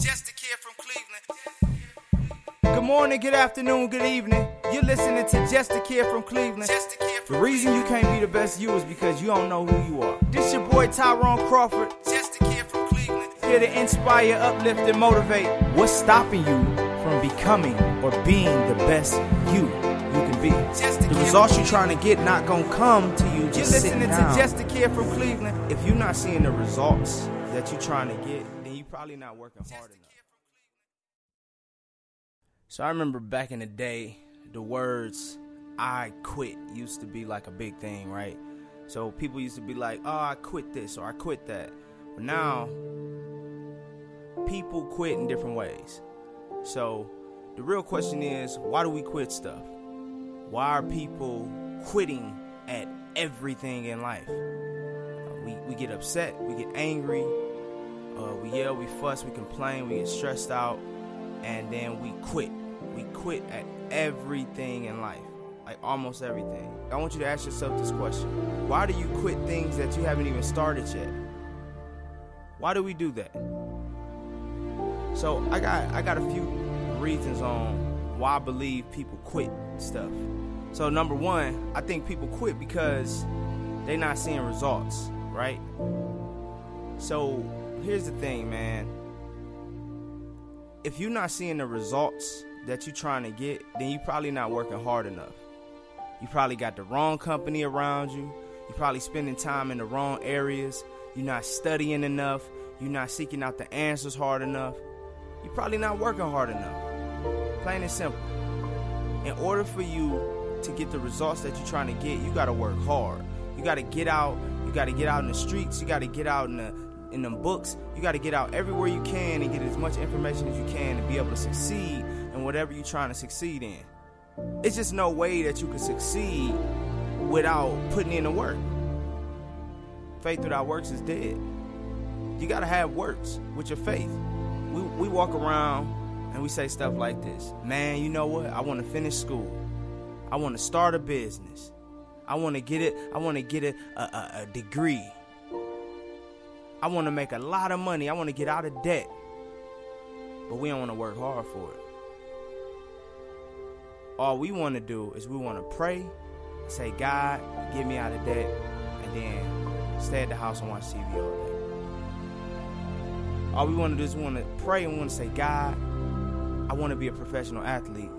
Just a kid from Cleveland. Good morning, good afternoon, good evening. You're listening to Just a Kid from Cleveland. Just a kid from the reason you can't be the best you is because you don't know who you are. This your boy Tyrone Crawford. Just a kid from Cleveland. Here to inspire, uplift, and motivate. What's stopping you from becoming or being the best you you can be? The results you're trying to get not gonna come to you just You're listening to Just a Kid from Cleveland. If you're not seeing the results that you're trying to get, probably not working hard enough. So I remember back in the day, the words I quit used to be like a big thing, right? So people used to be like, oh, I quit this or I quit that. But now, people quit in different ways. So the real question is, why do we quit stuff? Why are people quitting at everything in life? we, we get upset, we get angry, uh, we yell, we fuss, we complain, we get stressed out, and then we quit. We quit at everything in life, like almost everything. I want you to ask yourself this question Why do you quit things that you haven't even started yet? Why do we do that? So I got I got a few reasons on why I believe people quit stuff. So number one, I think people quit because they're not seeing results, right? So here's the thing, man. If you're not seeing the results that you're trying to get, then you're probably not working hard enough. You probably got the wrong company around you. You're probably spending time in the wrong areas. You're not studying enough. You're not seeking out the answers hard enough. You're probably not working hard enough. Plain and simple. In order for you to get the results that you're trying to get, you got to work hard. You got to get out. You got to get out in the streets. You got to get out in the in them books. You got to get out everywhere you can and get as much information as you can to be able to succeed in whatever you're trying to succeed in. It's just no way that you can succeed without putting in the work. Faith without works is dead. You got to have works with your faith. We, we walk around and we say stuff like this Man, you know what? I want to finish school. I want to start a business. I want to get it. I want to get a, a, a degree. I want to make a lot of money. I want to get out of debt. But we don't want to work hard for it. All we want to do is we want to pray, say, God, get me out of debt, and then stay at the house and watch TV all day. All we want to do is want to pray and want to say, God, I want to be a professional athlete,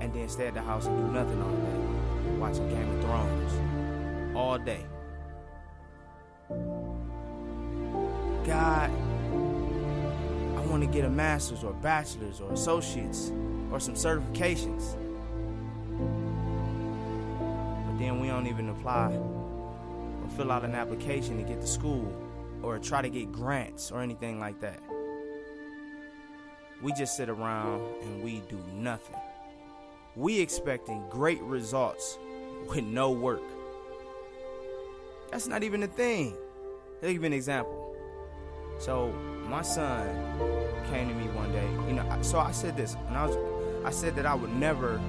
and then stay at the house and do nothing all day, watching Game of Thrones all day. God, I want to get a master's or a bachelor's or associates or some certifications. But then we don't even apply or fill out an application to get to school or try to get grants or anything like that. We just sit around and we do nothing. We expecting great results with no work. That's not even a thing. I'll give you an example. So my son came to me one day. You know, so I said this, and I was, I said that I would never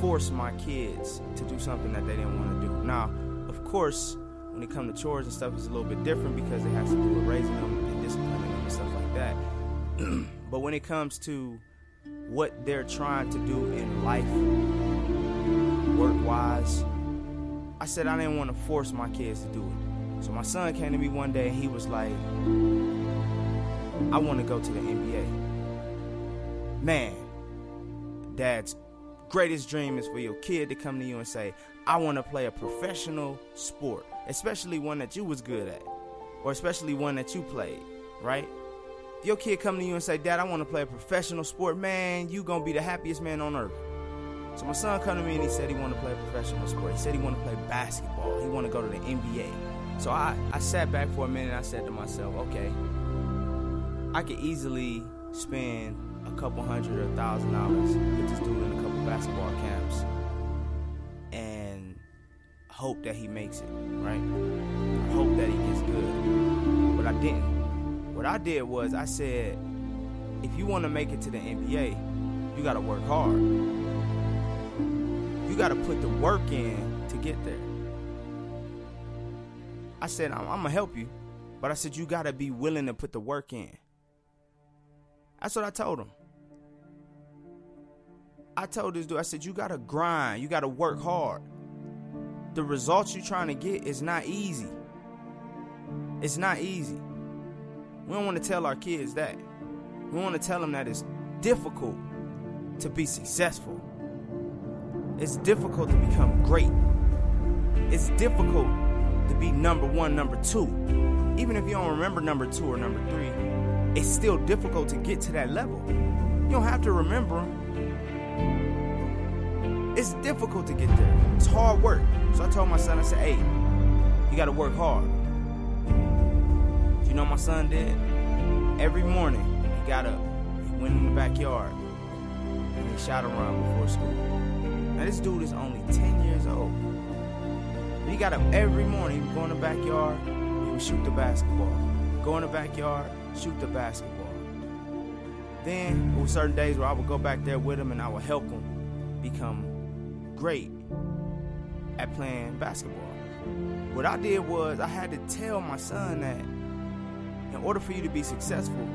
force my kids to do something that they didn't want to do. Now, of course, when it comes to chores and stuff, it's a little bit different because it has to do with raising them and disciplining them and stuff like that. but when it comes to what they're trying to do in life, work wise, I said I didn't want to force my kids to do it. So my son came to me one day and he was like, I want to go to the NBA. Man, dad's greatest dream is for your kid to come to you and say, I want to play a professional sport, especially one that you was good at, or especially one that you played, right? If your kid come to you and say, Dad, I want to play a professional sport, man, you gonna be the happiest man on earth. So my son come to me and he said he want to play a professional sport. He said he want to play basketball. He want to go to the NBA. So I, I sat back for a minute and I said to myself, okay, I could easily spend a couple hundred or a thousand dollars, put this dude in a couple basketball camps, and hope that he makes it, right? I hope that he gets good. But I didn't. What I did was I said, if you want to make it to the NBA, you got to work hard. You got to put the work in to get there. I said, I'm, I'm going to help you, but I said, you got to be willing to put the work in. That's what I told him. I told this dude, I said, you gotta grind, you gotta work hard. The results you're trying to get is not easy. It's not easy. We don't want to tell our kids that. We want to tell them that it's difficult to be successful. It's difficult to become great. It's difficult to be number one, number two. Even if you don't remember number two or number three, it's still difficult to get to that level. You don't have to remember them. It's difficult to get there. It's hard work. So I told my son, I said, hey, you gotta work hard. You know my son did? Every morning, he got up, he went in the backyard, and he shot around before school. Now this dude is only 10 years old. Got up every morning, go in the backyard, he would shoot the basketball. Go in the backyard, shoot the basketball. Then there were certain days where I would go back there with him and I would help him become great at playing basketball. What I did was I had to tell my son that in order for you to be successful,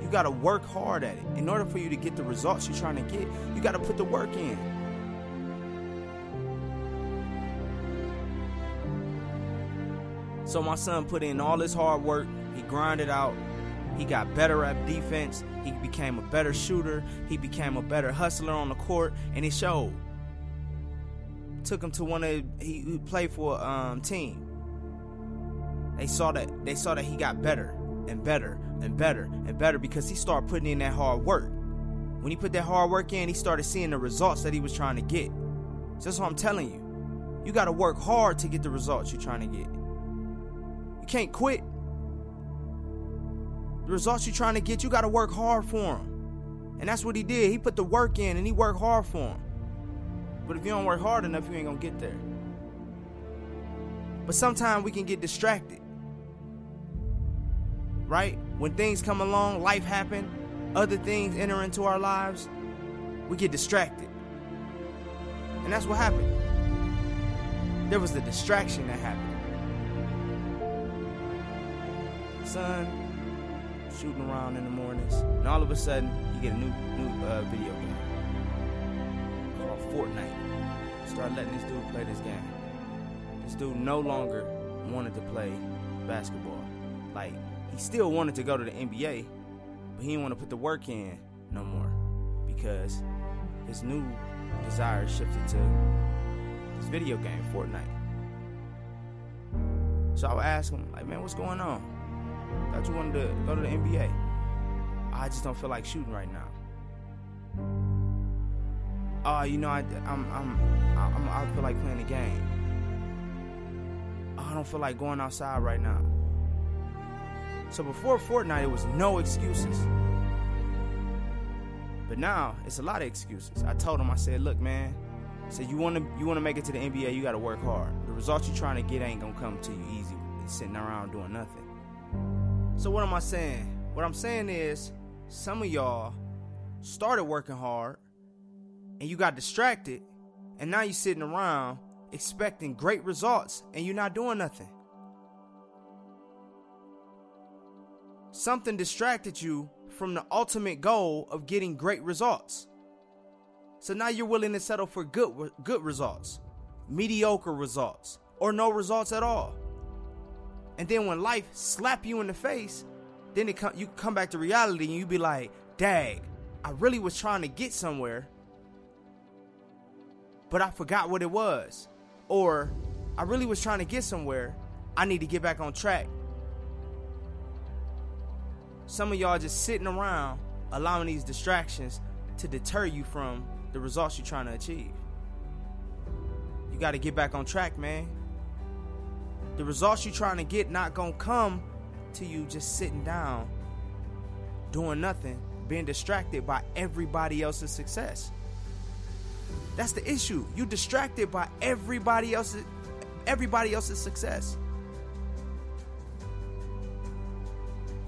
you got to work hard at it. In order for you to get the results you're trying to get, you got to put the work in. So my son put in all his hard work, he grinded out, he got better at defense, he became a better shooter, he became a better hustler on the court, and he showed. Took him to one of he, played for a um, team. They saw that they saw that he got better and better and better and better because he started putting in that hard work. When he put that hard work in, he started seeing the results that he was trying to get. So that's what I'm telling you. You got to work hard to get the results you're trying to get. You can't quit. The results you're trying to get, you got to work hard for them. And that's what he did. He put the work in and he worked hard for them. But if you don't work hard enough, you ain't going to get there. But sometimes we can get distracted. Right? When things come along, life happen, other things enter into our lives, we get distracted. And that's what happened. There was the distraction that happened. Son shooting around in the mornings, and all of a sudden you get a new new uh, video game called Fortnite. Start letting this dude play this game. This dude no longer wanted to play basketball. Like he still wanted to go to the NBA, but he didn't want to put the work in no more because his new desire shifted to this video game, Fortnite. So I would ask him, like, man, what's going on? Thought you wanted to go to the NBA. I just don't feel like shooting right now. Oh, uh, you know, I, I'm, I'm, I'm, I feel like playing the game. I don't feel like going outside right now. So before Fortnite, it was no excuses. But now it's a lot of excuses. I told him, I said, look, man, I said you want to you want to make it to the NBA, you got to work hard. The results you're trying to get ain't gonna come to you easy, sitting around doing nothing. So what am I saying? What I'm saying is some of y'all started working hard and you got distracted and now you're sitting around expecting great results and you're not doing nothing. Something distracted you from the ultimate goal of getting great results. So now you're willing to settle for good good results, mediocre results, or no results at all. And then when life slap you in the face, then it come, you come back to reality and you be like, "Dag, I really was trying to get somewhere, but I forgot what it was." Or I really was trying to get somewhere. I need to get back on track. Some of y'all just sitting around allowing these distractions to deter you from the results you're trying to achieve. You got to get back on track, man. The results you're trying to get not to come to you just sitting down doing nothing, being distracted by everybody else's success. That's the issue. You're distracted by everybody else's everybody else's success.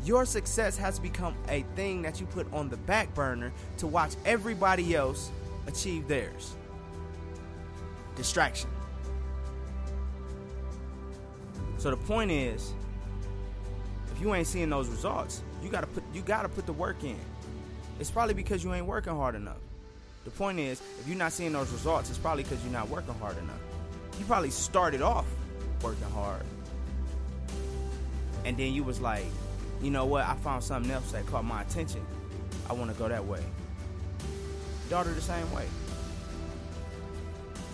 Your success has become a thing that you put on the back burner to watch everybody else achieve theirs. Distraction. So the point is, if you ain't seeing those results, you gotta put you gotta put the work in. it's probably because you ain't working hard enough. The point is, if you're not seeing those results, it's probably because you're not working hard enough. You probably started off working hard. And then you was like, you know what, I found something else that caught my attention. I want to go that way. Daughter the same way.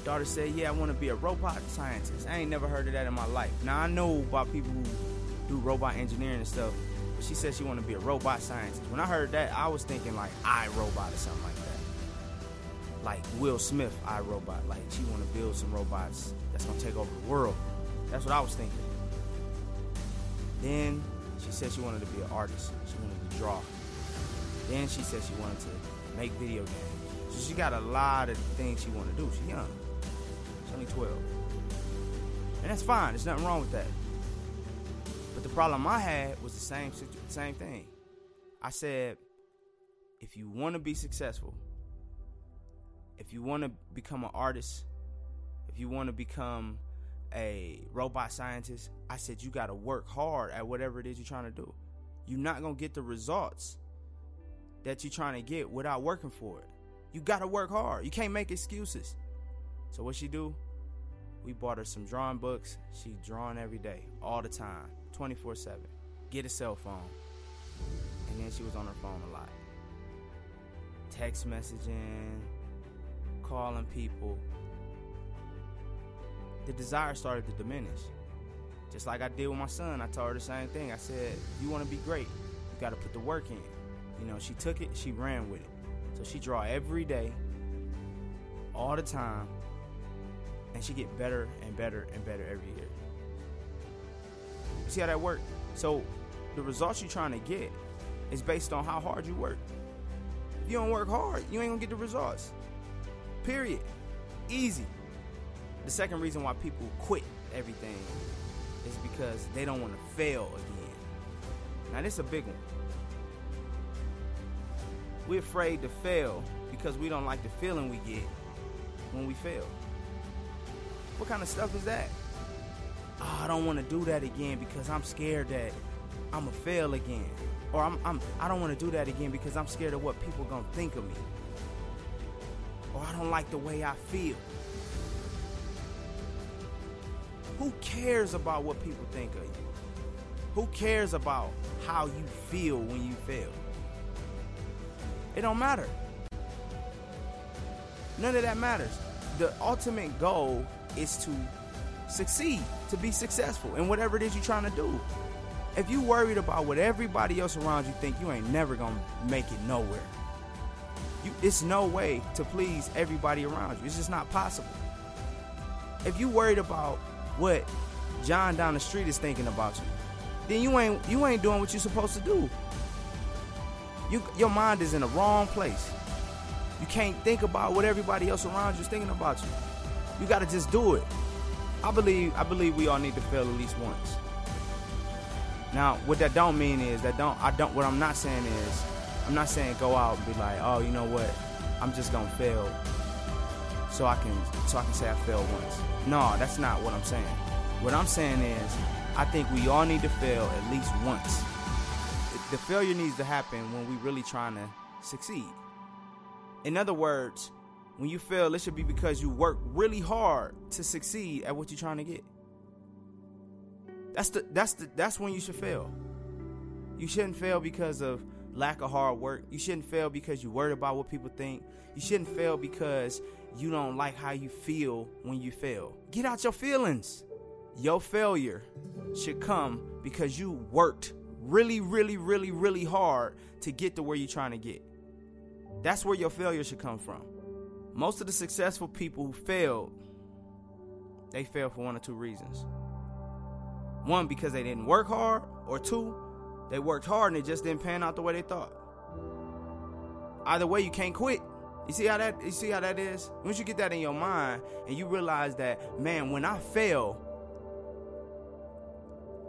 Daughter said, yeah, I want to be a robot scientist. I ain't never heard of that in my life. Now I know about people who do robot engineering and stuff, but she said she want to be a robot scientist. When I heard that, I was thinking like iRobot or something like that. Like Will Smith, iRobot. Like she want to build some robots that's gonna take over the world. That's what I was thinking. Then she said she wanted to be an artist. She wanted to draw. Then she said she wanted to make video games. So she got a lot of things she want to do. She's young. She's only 12. And that's fine. There's nothing wrong with that. But the problem I had was the same same thing. I said, if you want to be successful, if you want to become an artist, if you want to become a robot scientist, I said you got to work hard at whatever it is you're trying to do. You're not going to get the results that you're trying to get without working for it. You got to work hard. You can't make excuses. So what she do? We bought her some drawing books. She drawing every day, all the time, 24/7. Get a cell phone. And then she was on her phone a lot. Text messaging, calling people, the desire started to diminish. Just like I did with my son, I told her the same thing. I said, "You want to be great, you got to put the work in." You know, she took it, she ran with it. So she draw every day, all the time, and she get better and better and better every year. See how that works? So the results you're trying to get is based on how hard you work. If you don't work hard, you ain't gonna get the results. Period. Easy. The second reason why people quit everything is because they don't want to fail again. Now, this is a big one. We're afraid to fail because we don't like the feeling we get when we fail. What kind of stuff is that? Oh, I don't want to do that again because I'm scared that I'm gonna fail again, or I'm, I'm I don't want to do that again because I'm scared of what people gonna think of me or I don't like the way I feel. Who cares about what people think of you? Who cares about how you feel when you fail? It don't matter. None of that matters. The ultimate goal is to succeed, to be successful in whatever it is you're trying to do. If you worried about what everybody else around you think, you ain't never gonna make it nowhere. You, it's no way to please everybody around you. It's just not possible. If you worried about what John down the street is thinking about you, then you ain't you ain't doing what you're supposed to do. You your mind is in the wrong place. You can't think about what everybody else around you is thinking about you. You got to just do it. I believe I believe we all need to fail at least once. Now, what that don't mean is that don't I don't what I'm not saying is I'm not saying go out and be like, oh, you know what? I'm just gonna fail, so I can so I can say I failed once. No, that's not what I'm saying. What I'm saying is, I think we all need to fail at least once. The failure needs to happen when we really trying to succeed. In other words, when you fail, it should be because you work really hard to succeed at what you're trying to get. That's the that's the that's when you should fail. You shouldn't fail because of lack of hard work. You shouldn't fail because you're worried about what people think. You shouldn't fail because you don't like how you feel when you fail. Get out your feelings. Your failure should come because you worked really, really, really, really hard to get to where you're trying to get. That's where your failure should come from. Most of the successful people who failed, they failed for one or two reasons. One, because they didn't work hard, or two, they worked hard and it just didn't pan out the way they thought. Either way, you can't quit. You see how that you see how that is? Once you get that in your mind and you realize that, man, when I fail,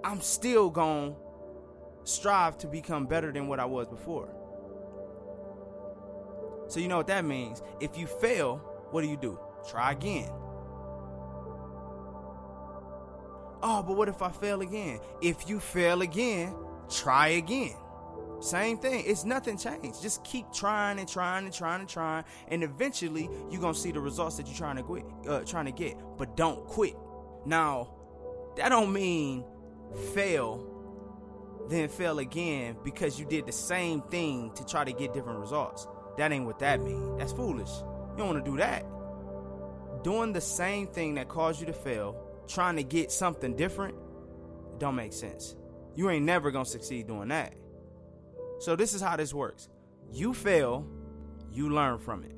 I'm still going to strive to become better than what I was before. So you know what that means? If you fail, what do you do? Try again. Oh, but what if I fail again? If you fail again, try again. Same thing. It's nothing changed. Just keep trying and trying and trying and trying, and eventually you're gonna see the results that you're trying to quit, uh, trying to get. But don't quit. Now, that don't mean fail, then fail again because you did the same thing to try to get different results. That ain't what that means. That's foolish. You don't want to do that. Doing the same thing that caused you to fail, trying to get something different, don't make sense. You ain't never gonna succeed doing that. So this is how this works. You fail, you learn from it.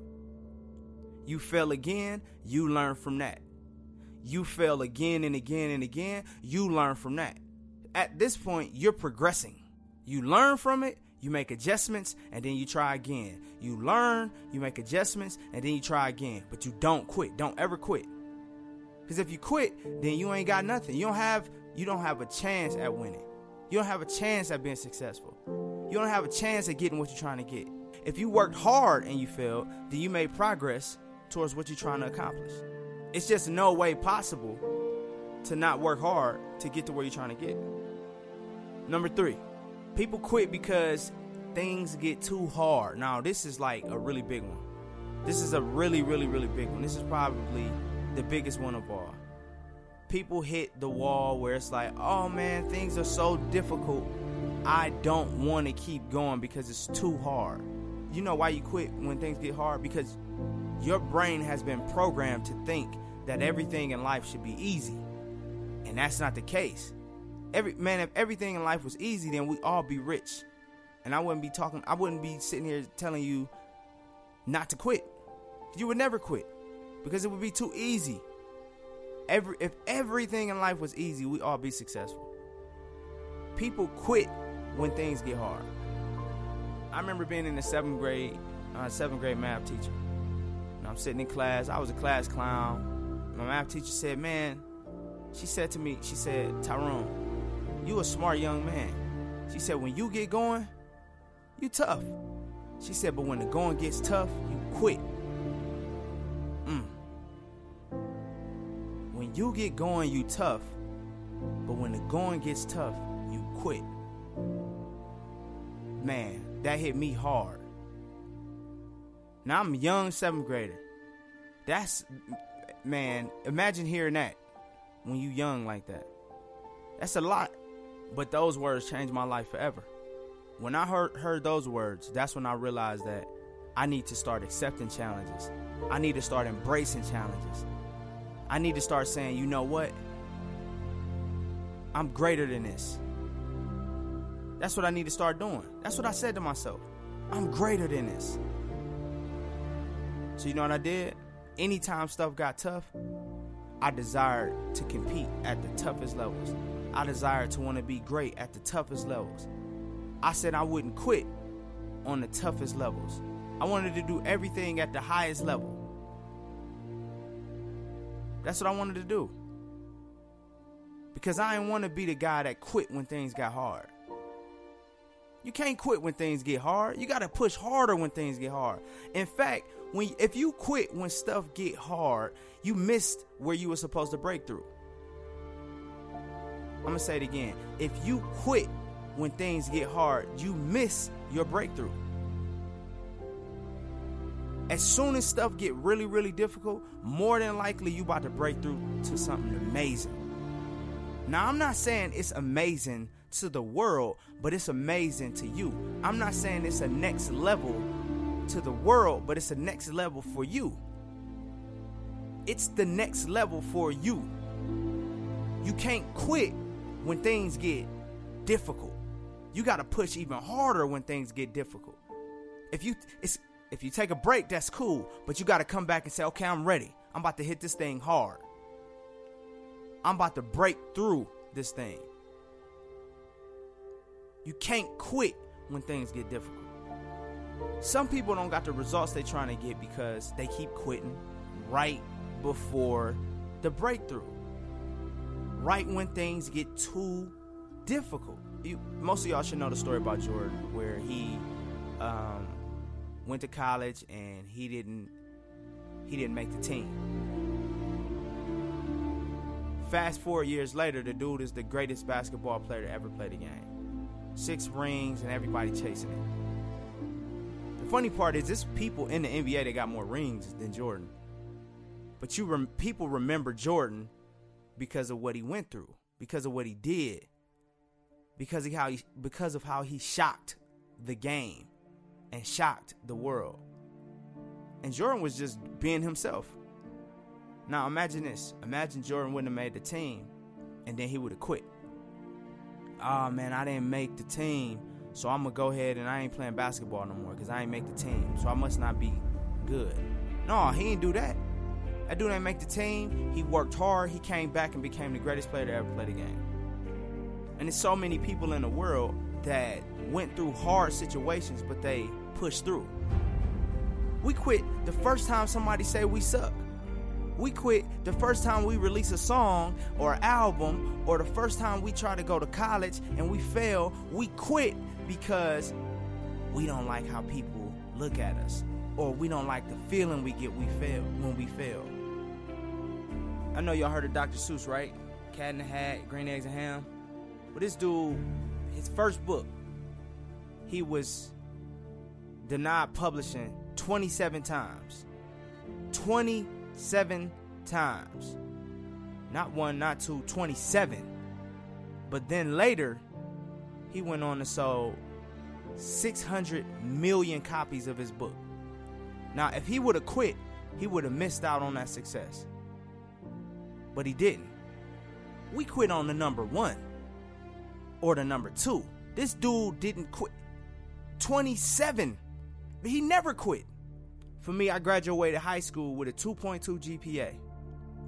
You fail again, you learn from that. You fail again and again and again, you learn from that. At this point, you're progressing. You learn from it, you make adjustments, and then you try again. You learn, you make adjustments, and then you try again. But you don't quit. Don't ever quit. Because if you quit, then you ain't got nothing. You don't have you don't have a chance at winning. You don't have a chance at being successful. You don't have a chance at getting what you're trying to get. If you worked hard and you failed, then you made progress towards what you're trying to accomplish. It's just no way possible to not work hard to get to where you're trying to get. Number three, people quit because things get too hard. Now, this is like a really big one. This is a really, really, really big one. This is probably the biggest one of all. People hit the wall where it's like, oh man, things are so difficult. I don't want to keep going because it's too hard. You know why you quit when things get hard? Because your brain has been programmed to think that everything in life should be easy. And that's not the case. Every man, if everything in life was easy, then we all be rich. And I wouldn't be talking I wouldn't be sitting here telling you not to quit. You would never quit because it would be too easy. Every if everything in life was easy, we all be successful. People quit when things get hard. I remember being in the seventh grade, uh, seventh grade math teacher. And I'm sitting in class. I was a class clown. My math teacher said, "Man," she said to me, she said, "Tyrone, you a smart young man." She said, "When you get going, you tough." She said, "But when the going gets tough, you quit." Mm. When you get going, you tough. But when the going gets tough, you quit. Man, that hit me hard. Now I'm a young seventh grader. That's man, imagine hearing that when you young like that. That's a lot. But those words changed my life forever. When I heard heard those words, that's when I realized that I need to start accepting challenges. I need to start embracing challenges. I need to start saying, you know what? I'm greater than this. That's what I need to start doing. That's what I said to myself. I'm greater than this. So, you know what I did? Anytime stuff got tough, I desired to compete at the toughest levels. I desired to want to be great at the toughest levels. I said I wouldn't quit on the toughest levels. I wanted to do everything at the highest level. That's what I wanted to do. Because I didn't want to be the guy that quit when things got hard. You can't quit when things get hard. You got to push harder when things get hard. In fact, when if you quit when stuff get hard, you missed where you were supposed to break through. I'm to say it again. If you quit when things get hard, you miss your breakthrough. As soon as stuff get really, really difficult, more than likely you about to break through to something amazing. Now, I'm not saying it's amazing to the world, but it's amazing to you. I'm not saying it's a next level to the world, but it's a next level for you. It's the next level for you. You can't quit when things get difficult. You got to push even harder when things get difficult. If you it's if you take a break, that's cool, but you got to come back and say, "Okay, I'm ready. I'm about to hit this thing hard. I'm about to break through this thing." You can't quit when things get difficult. Some people don't got the results they trying to get because they keep quitting right before the breakthrough. Right when things get too difficult. You, most of y'all should know the story about Jordan, where he um, went to college and he didn't he didn't make the team. Fast four years later, the dude is the greatest basketball player to ever play the game. six rings, and everybody chasing it. The funny part is, there's people in the NBA that got more rings than Jordan. But you rem- people remember Jordan because of what he went through, because of what he did, because of how he, because of how he shocked the game and shocked the world. And Jordan was just being himself. Now imagine this. Imagine Jordan wouldn't have made the team and then he would have quit. Oh man, I didn't make the team. So I'm gonna go ahead and I ain't playing basketball no more because I ain't make the team. So I must not be good. No, he didn't do that. That dude didn't make the team. He worked hard. He came back and became the greatest player to ever play the game. And there's so many people in the world that went through hard situations, but they pushed through. We quit the first time somebody say we suck. We quit the first time we release a song or album, or the first time we try to go to college and we fail. We quit because we don't like how people look at us, or we don't like the feeling we get we fail when we fail. I know y'all heard of Dr. Seuss, right? Cat in the Hat, Green Eggs and Ham. But this dude, his first book, he was denied publishing 27 times. 27 times. Not one, not two, 27. But then later, he went on to sell 600 million copies of his book. Now, if he would have quit, he would have missed out on that success. But he didn't. We quit on the number one or the number two. This dude didn't quit. 27. But he never quit. For me, I graduated high school with a 2.2 GPA.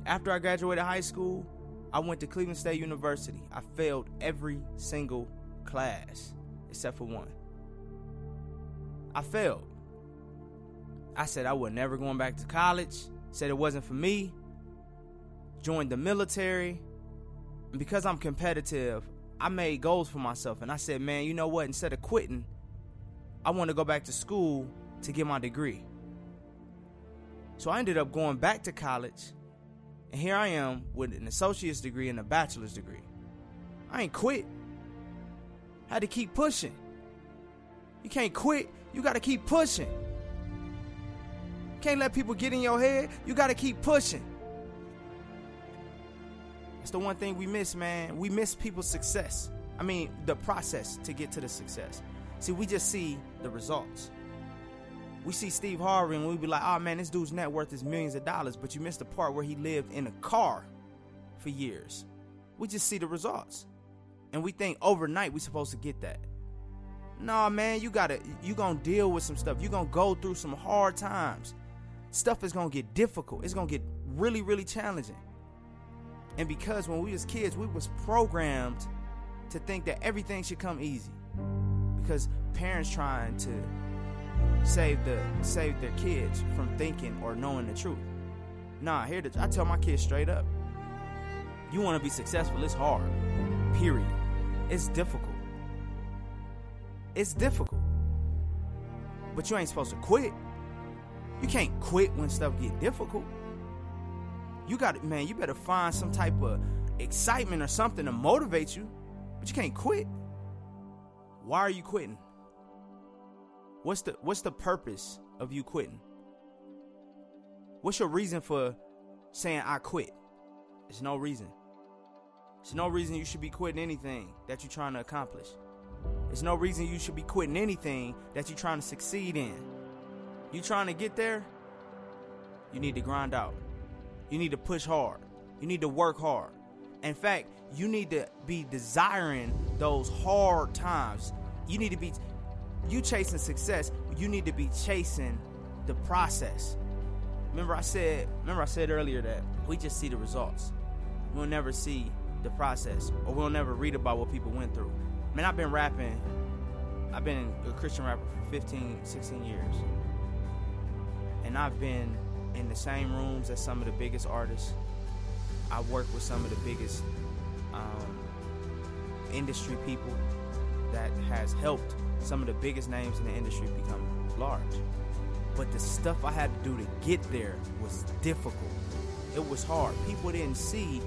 After I graduated high school, I went to Cleveland State University. I failed every single class except for one. I failed. I said I was never going back to college. Said it wasn't for me. Joined the military. Because I'm competitive, I made goals for myself. And I said, man, you know what? Instead of quitting, I want to go back to school to get my degree. So I ended up going back to college. And here I am with an associate's degree and a bachelor's degree. I ain't quit. I had to keep pushing. You can't quit. You got to keep pushing. Can't let people get in your head. You got to keep pushing. That's the one thing we miss, man. We miss people's success. I mean, the process to get to the success. See, we just see the results. We see Steve Harvey and we be like, oh man, this dude's net worth is millions of dollars, but you missed the part where he lived in a car for years. We just see the results. And we think overnight we supposed to get that. Nah, man, you gotta you gonna deal with some stuff. you gonna go through some hard times. Stuff is gonna get difficult. It's gonna get really, really challenging. And because when we was kids, we was programmed to think that everything should come easy. Because parents trying to save the save their kids from thinking or knowing the truth. Nah, here to, I tell my kids straight up. You want to be successful, it's hard. Period. It's difficult. It's difficult. But you ain't supposed to quit. You can't quit when stuff get difficult. You got man. You better find some type of excitement or something to motivate you. But you can't quit. Why are you quitting? What's the what's the purpose of you quitting? What's your reason for saying I quit? There's no reason. There's no reason you should be quitting anything that you're trying to accomplish. There's no reason you should be quitting anything that you're trying to succeed in. You trying to get there? You need to grind out. You need to push hard. You need to work hard. In fact, you need to be desiring those hard times. You need to be you chasing success, you need to be chasing the process. Remember I said, remember I said earlier that we just see the results. We'll never see the process or we'll never read about what people went through. Man, I've been rapping. I've been a Christian rapper for 15, 16 years. And I've been in the same rooms as some of the biggest artists. I work with some of the biggest um, industry people that has helped some of the biggest names in the industry become large. But the stuff I had to do to get there was difficult. It was hard. People didn't see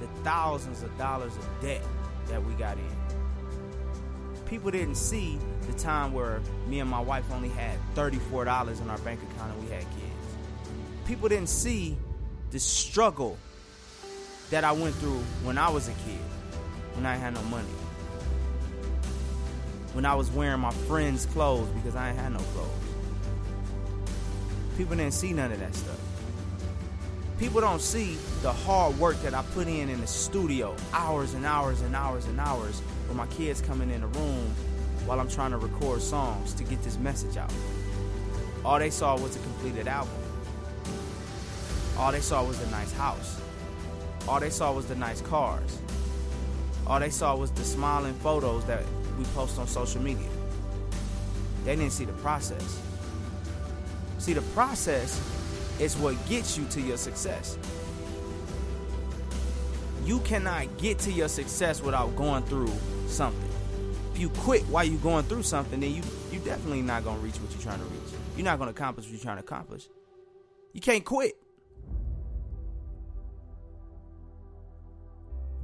the thousands of dollars of debt that we got in. People didn't see the time where me and my wife only had $34 in our bank account and we had kids. People didn't see the struggle that I went through when I was a kid, when I had no money. When I was wearing my friends' clothes because I ain't had no clothes. People didn't see none of that stuff. People don't see the hard work that I put in in the studio, hours and hours and hours and hours, with my kids coming in the room while I'm trying to record songs to get this message out. All they saw was a completed album. All they saw was the nice house. All they saw was the nice cars. All they saw was the smiling photos that we post on social media. They didn't see the process. See, the process is what gets you to your success. You cannot get to your success without going through something. If you quit while you're going through something, then you you definitely not gonna reach what you're trying to reach. You're not gonna accomplish what you're trying to accomplish. You can't quit.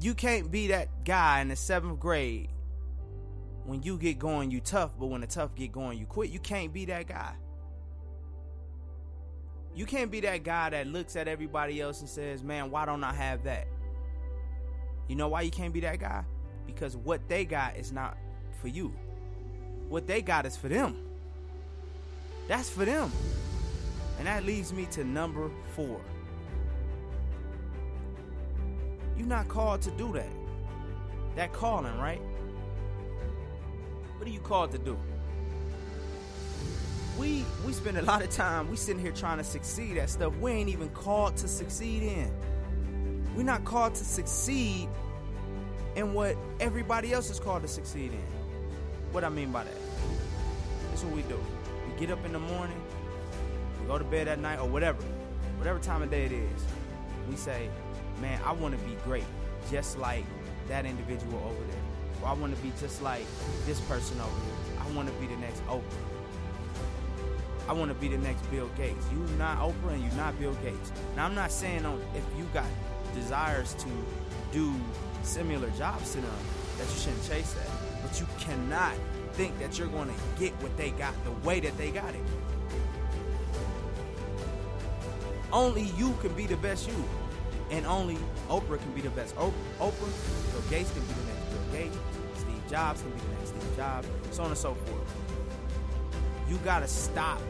You can't be that guy in the seventh grade. When you get going, you tough, but when the tough get going, you quit. You can't be that guy. You can't be that guy that looks at everybody else and says, Man, why don't I have that? You know why you can't be that guy? Because what they got is not for you. What they got is for them. That's for them. And that leads me to number four. You're not called to do that. That calling, right? What are you called to do? we we spend a lot of time we sitting here trying to succeed at stuff we ain't even called to succeed in we're not called to succeed in what everybody else is called to succeed in what i mean by that this is what we do we get up in the morning we go to bed at night or whatever whatever time of day it is we say man i want to be great just like that individual over there or i want to be just like this person over here i want to be the next oprah I want to be the next Bill Gates. You not Oprah and you not Bill Gates. Now I'm not saying if you got desires to do similar jobs to them that you shouldn't chase that. But you cannot think that you're going to get what they got the way that they got it. Only you can be the best you. And only Oprah can be the best Oprah. Bill Gates can be the next Bill Gates. Steve Jobs can be the next Steve Jobs. So on and so forth you gotta stop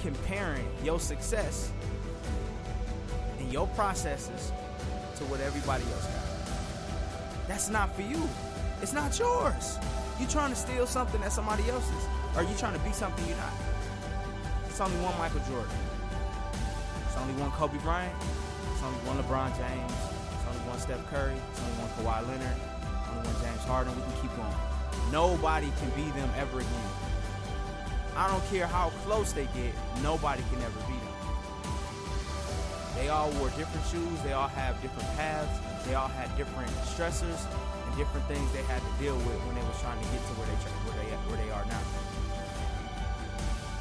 comparing your success and your processes to what everybody else got. That's not for you. It's not yours. You trying to steal something that somebody else's, or you trying to be something you're not. It's only one Michael Jordan. It's only one Kobe Bryant. Only one LeBron James. It's only one Steph Curry. It's only one Kawhi Leonard. Only one James Harden. We can keep going. Nobody can be them ever again. I don't care how close they get, nobody can ever beat them. They all wore different shoes, they all have different paths, they all had different stressors and different things they had to deal with when they was trying to get to where they where they where they are now.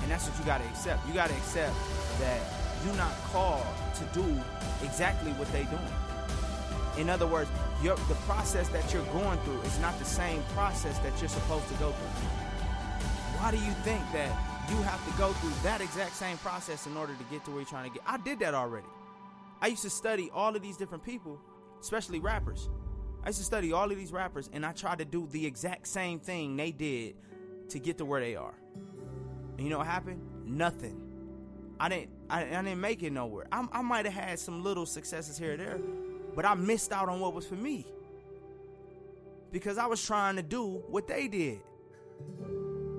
And that's what you got to accept. You got to accept that you're not called to do exactly what they're doing. In other words, your, the process that you're going through is not the same process that you're supposed to go through. Why do you think that you have to go through that exact same process in order to get to where you're trying to get? I did that already. I used to study all of these different people, especially rappers. I used to study all of these rappers and I tried to do the exact same thing they did to get to where they are. And you know what happened? Nothing. I didn't I, I didn't make it nowhere. I, I might have had some little successes here or there, but I missed out on what was for me. Because I was trying to do what they did.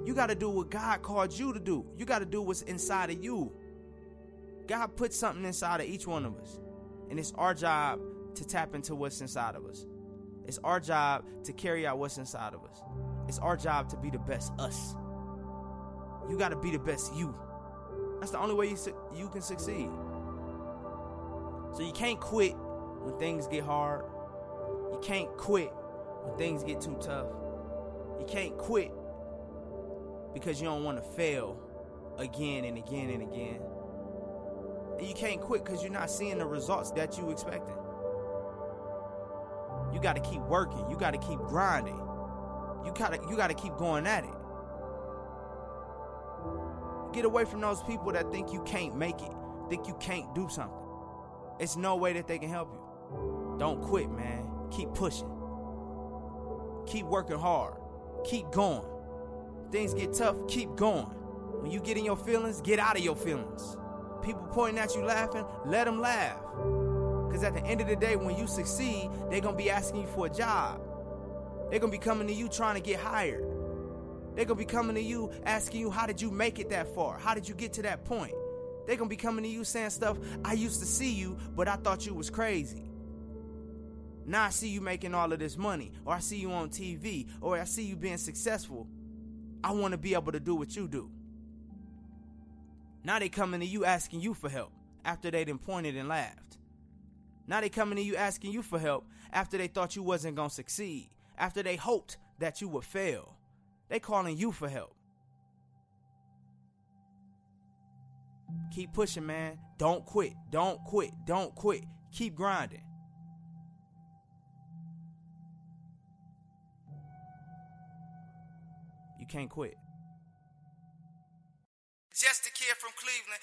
You got to do what God called you to do. You got to do what's inside of you. God put something inside of each one of us. And it's our job to tap into what's inside of us. It's our job to carry out what's inside of us. It's our job to be the best us. You got to be the best you. That's the only way you, su- you can succeed. So you can't quit when things get hard. You can't quit when things get too tough. You can't quit because you don't want to fail again and again and again. And you can't quit because you're not seeing the results that you expected. You got to keep working. You got to keep grinding. you gotta you gotta keep going at it. Get away from those people that think you can't make it, think you can't do something. It's no way that they can help you. Don't quit, man. Keep pushing. Keep working hard. Keep going. Things get tough, keep going. When you get in your feelings, get out of your feelings. People pointing at you laughing, let them laugh. Because at the end of the day, when you succeed, they're going to be asking you for a job. They're going to be coming to you trying to get hired. They're to be coming to you asking you, how did you make it that far? How did you get to that point? They're to be coming to you saying stuff, I used to see you, but I thought you was crazy. Now I see you making all of this money, or I see you on TV, or I see you being successful. I want to be able to do what you do. Now they coming to you asking you for help after they done pointed and laughed. Now they coming to you asking you for help after they thought you wasn't gonna succeed, after they hoped that you would fail. They calling you for help. Keep pushing, man. Don't quit. Don't quit. Don't quit. Keep grinding. You can't quit. Just a kid from Cleveland.